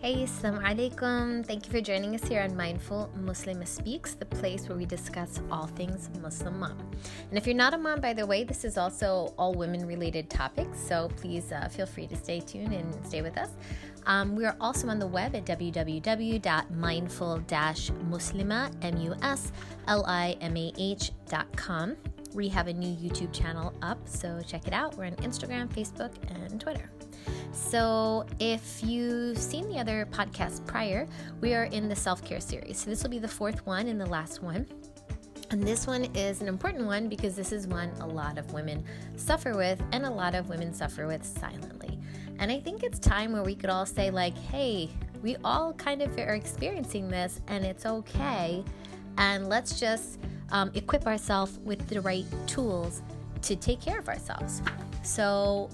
Hey, Assalamu alaikum. Thank you for joining us here on Mindful Muslim Speaks, the place where we discuss all things Muslim mom. And if you're not a mom, by the way, this is also all women related topics, so please uh, feel free to stay tuned and stay with us. Um, we are also on the web at www.mindful-muslimah, M-U-S-L-I-M-A-H.com. We have a new YouTube channel up, so check it out. We're on Instagram, Facebook, and Twitter. So, if you've seen the other podcast prior, we are in the self care series. So, this will be the fourth one and the last one. And this one is an important one because this is one a lot of women suffer with, and a lot of women suffer with silently. And I think it's time where we could all say, like, hey, we all kind of are experiencing this, and it's okay. And let's just um, equip ourselves with the right tools to take care of ourselves. So,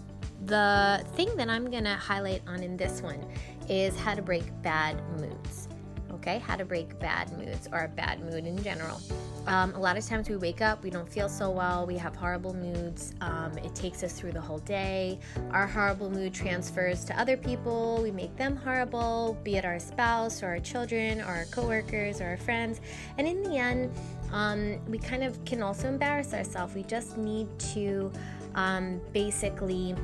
the thing that I'm going to highlight on in this one is how to break bad moods. Okay, how to break bad moods or a bad mood in general. Um, a lot of times we wake up, we don't feel so well, we have horrible moods. Um, it takes us through the whole day. Our horrible mood transfers to other people. We make them horrible, be it our spouse or our children or our coworkers or our friends. And in the end, um, we kind of can also embarrass ourselves. We just need to um, basically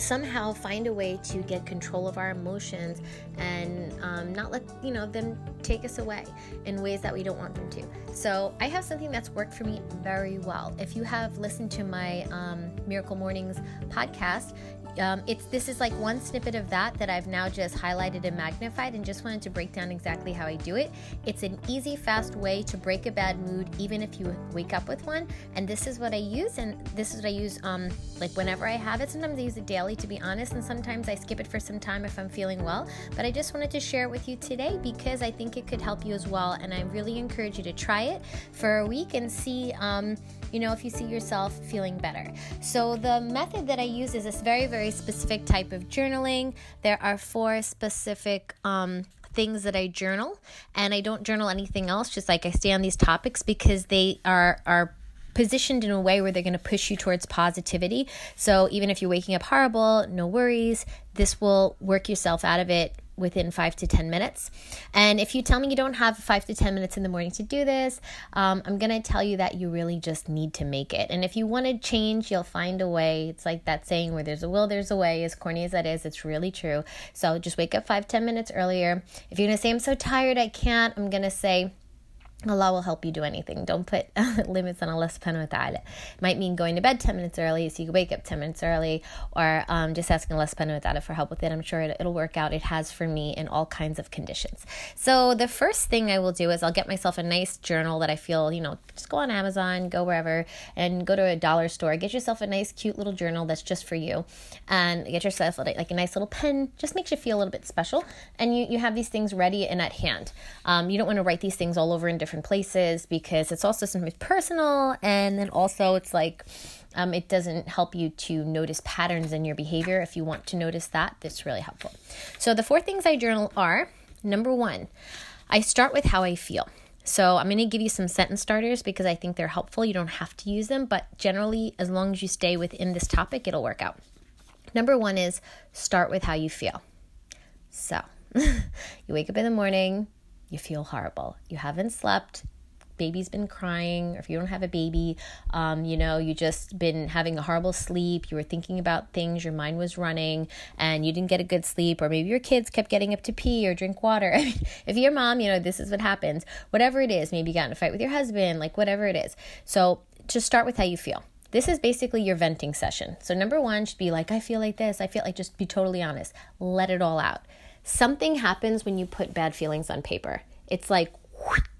somehow find a way to get control of our emotions and um, not let you know them take us away in ways that we don't want them to. So i have something that's worked for me very well. If you have listened to my um, miracle mornings podcast um, it's this is like one snippet of that that I've now just highlighted and magnified, and just wanted to break down exactly how I do it. It's an easy, fast way to break a bad mood, even if you wake up with one. And this is what I use, and this is what I use um, like whenever I have it. Sometimes I use it daily, to be honest, and sometimes I skip it for some time if I'm feeling well. But I just wanted to share it with you today because I think it could help you as well, and I really encourage you to try it for a week and see. Um, you know, if you see yourself feeling better. So, the method that I use is this very, very specific type of journaling. There are four specific um, things that I journal, and I don't journal anything else, just like I stay on these topics because they are, are positioned in a way where they're going to push you towards positivity. So even if you're waking up horrible, no worries. This will work yourself out of it within five to 10 minutes. And if you tell me you don't have five to 10 minutes in the morning to do this, um, I'm going to tell you that you really just need to make it. And if you want to change, you'll find a way. It's like that saying where there's a will, there's a way. As corny as that is, it's really true. So just wake up five, 10 minutes earlier. If you're going to say, I'm so tired, I can't, I'm going to say, Allah will help you do anything. Don't put limits on Allah subhanahu wa ta'ala. It might mean going to bed 10 minutes early so you can wake up 10 minutes early or um, just asking Allah subhanahu wa ta'ala for help with it. I'm sure it, will work out. It has for me in all kinds of conditions. So the first thing I will do is I'll get myself a nice journal that I feel, you know, just go on Amazon, go wherever, and go to a dollar store. Get yourself a nice, cute little journal that's just for you. And get yourself like a nice little pen. Just makes you feel a little bit special. And you, you have these things ready and at hand. Um, you don't want to write these things all over in different different places because it's also sometimes personal and then also it's like um, it doesn't help you to notice patterns in your behavior. If you want to notice that, that's really helpful. So, the four things I journal are number one, I start with how I feel. So, I'm going to give you some sentence starters because I think they're helpful. You don't have to use them, but generally, as long as you stay within this topic, it'll work out. Number one is start with how you feel. So, you wake up in the morning, you feel horrible. You haven't slept, baby's been crying, or if you don't have a baby, um, you know, you just been having a horrible sleep, you were thinking about things, your mind was running, and you didn't get a good sleep, or maybe your kids kept getting up to pee or drink water. if you're a mom, you know, this is what happens. Whatever it is, maybe you got in a fight with your husband, like whatever it is. So just start with how you feel. This is basically your venting session. So, number one should be like, I feel like this. I feel like, just be totally honest. Let it all out. Something happens when you put bad feelings on paper. It's like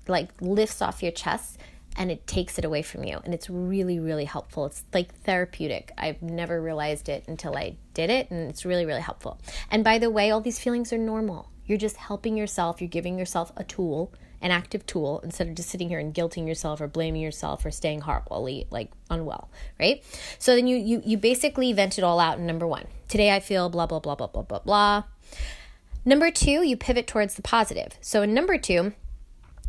like lifts off your chest and it takes it away from you and it's really really helpful. It's like therapeutic. I've never realized it until I did it and it's really really helpful. And by the way, all these feelings are normal. You're just helping yourself, you're giving yourself a tool an active tool instead of just sitting here and guilting yourself or blaming yourself or staying horribly like unwell right so then you you you basically vent it all out in number one today i feel blah blah blah blah blah blah blah Number two, you pivot towards the positive. So in number two,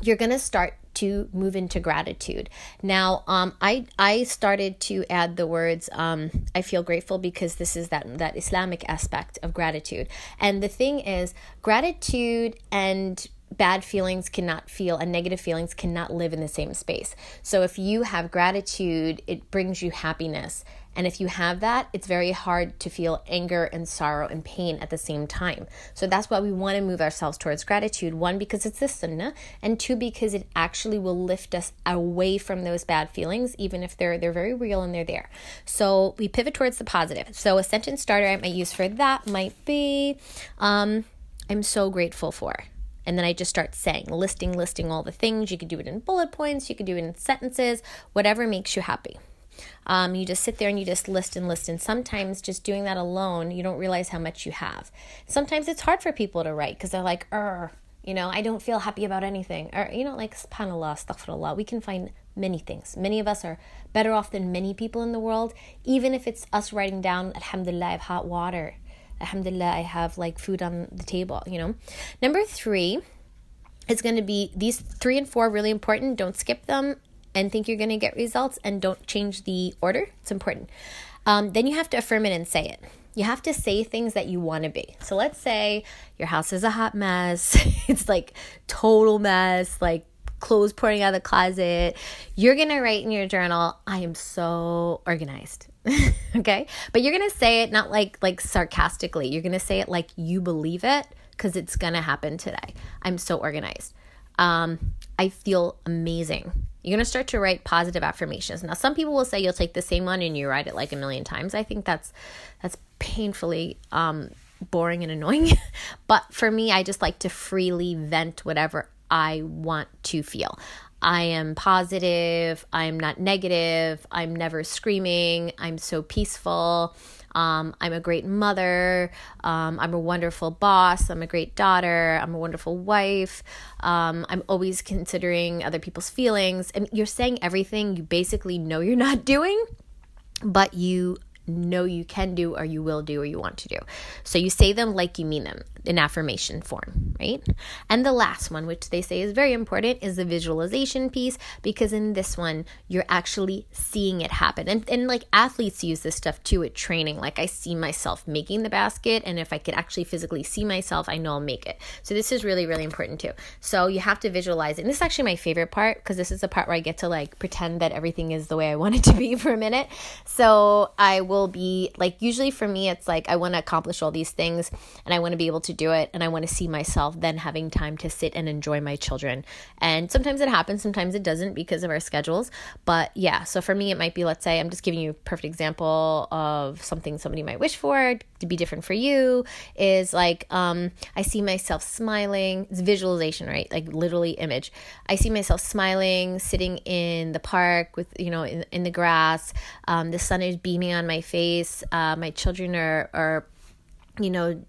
you're going to start to move into gratitude. Now, um, I I started to add the words um, I feel grateful because this is that that Islamic aspect of gratitude. And the thing is, gratitude and bad feelings cannot feel and negative feelings cannot live in the same space. So if you have gratitude, it brings you happiness. And if you have that, it's very hard to feel anger and sorrow and pain at the same time. So that's why we want to move ourselves towards gratitude. One, because it's the sunnah, and two, because it actually will lift us away from those bad feelings, even if they're they're very real and they're there. So we pivot towards the positive. So a sentence starter I might use for that might be, um, I'm so grateful for. And then I just start saying, listing, listing all the things. You could do it in bullet points, you could do it in sentences, whatever makes you happy. Um, you just sit there and you just list and list. And sometimes just doing that alone, you don't realize how much you have. Sometimes it's hard for people to write because they're like, er, you know, I don't feel happy about anything. Or, you know, like, subhanAllah, astaghfirullah. We can find many things. Many of us are better off than many people in the world, even if it's us writing down, Alhamdulillah, I have hot water. Alhamdulillah, I have like food on the table, you know. Number three is going to be these three and four really important. Don't skip them and think you're going to get results and don't change the order. It's important. Um, then you have to affirm it and say it. You have to say things that you want to be. So let's say your house is a hot mess. it's like total mess, like clothes pouring out of the closet. You're going to write in your journal, I am so organized. okay? But you're going to say it not like like sarcastically. You're going to say it like you believe it cuz it's going to happen today. I'm so organized. Um, I feel amazing. You're going to start to write positive affirmations. Now, some people will say you'll take the same one and you write it like a million times. I think that's that's painfully um, boring and annoying. but for me, I just like to freely vent whatever I want to feel. I am positive. I'm not negative. I'm never screaming. I'm so peaceful. Um, I'm a great mother. Um, I'm a wonderful boss. I'm a great daughter. I'm a wonderful wife. Um, I'm always considering other people's feelings. And you're saying everything you basically know you're not doing, but you know you can do or you will do or you want to do. So you say them like you mean them in affirmation form, right? And the last one, which they say is very important, is the visualization piece because in this one, you're actually seeing it happen. And, and like athletes use this stuff too at training. Like I see myself making the basket, and if I could actually physically see myself, I know I'll make it. So this is really, really important too. So you have to visualize it. And this is actually my favorite part because this is the part where I get to like pretend that everything is the way I want it to be for a minute. So I will be like, usually for me, it's like I want to accomplish all these things and I want to be able to do it and I want to see myself then having time to sit and enjoy my children. And sometimes it happens, sometimes it doesn't because of our schedules. But yeah, so for me, it might be, let's say, I'm just giving you a perfect example of something somebody might wish for to be different for you is like, um, I see myself smiling. It's visualization, right? Like literally image. I see myself smiling, sitting in the park with, you know, in, in the grass. Um, the sun is beaming on my face. Uh, my children are, are you know,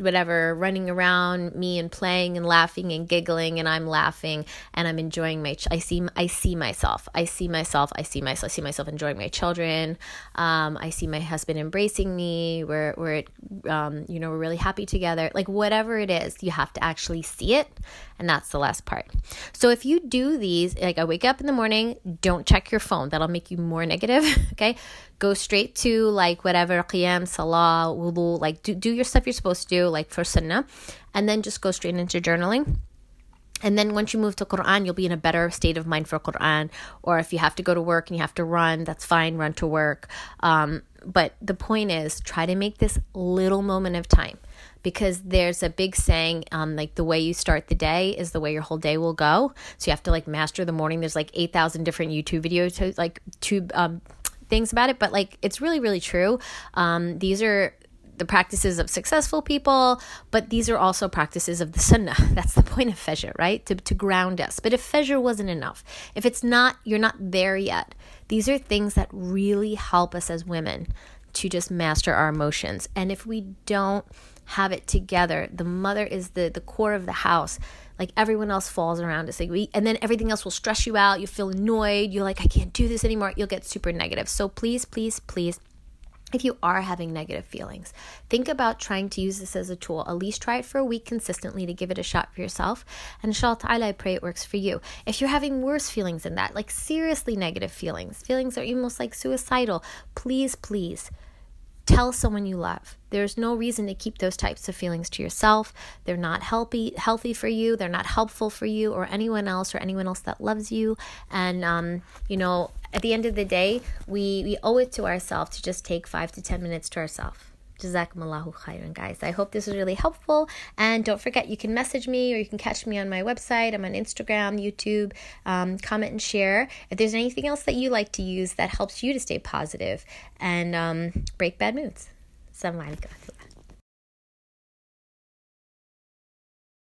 whatever running around me and playing and laughing and giggling and I'm laughing and I'm enjoying my ch- I see I see myself. I see myself I see myself I see myself enjoying my children. Um, I see my husband embracing me. We're we're um, you know we're really happy together. Like whatever it is you have to actually see it and that's the last part so if you do these like I wake up in the morning don't check your phone that'll make you more negative okay go straight to like whatever qiyam, salah, wudu, like do, do your stuff you're supposed to do, like for sunnah, and then just go straight into journaling. And then once you move to Quran, you'll be in a better state of mind for Quran. Or if you have to go to work and you have to run, that's fine, run to work. Um, but the point is, try to make this little moment of time because there's a big saying um, like the way you start the day is the way your whole day will go so you have to like master the morning there's like 8000 different youtube videos to like to um, things about it, but like it's really, really true. Um, these are the practices of successful people, but these are also practices of the sunnah. That's the point of fajr, right? To, to ground us. But if fajr wasn't enough, if it's not, you're not there yet, these are things that really help us as women to just master our emotions. And if we don't have it together, the mother is the, the core of the house like everyone else falls around us like we and then everything else will stress you out you feel annoyed you're like i can't do this anymore you'll get super negative so please please please if you are having negative feelings, think about trying to use this as a tool. At least try it for a week consistently to give it a shot for yourself. And inshallah I pray it works for you. If you're having worse feelings than that, like seriously negative feelings, feelings are almost like suicidal, please, please tell someone you love. There's no reason to keep those types of feelings to yourself. They're not healthy healthy for you. They're not helpful for you or anyone else or anyone else that loves you. And um, you know, at the end of the day, we we owe it to ourselves to just take five to ten minutes to ourselves. Jazakumullahu khairan, guys. I hope this was really helpful. And don't forget, you can message me or you can catch me on my website. I'm on Instagram, YouTube. Um, comment and share. If there's anything else that you like to use that helps you to stay positive and um, break bad moods. Assalamu alaikum.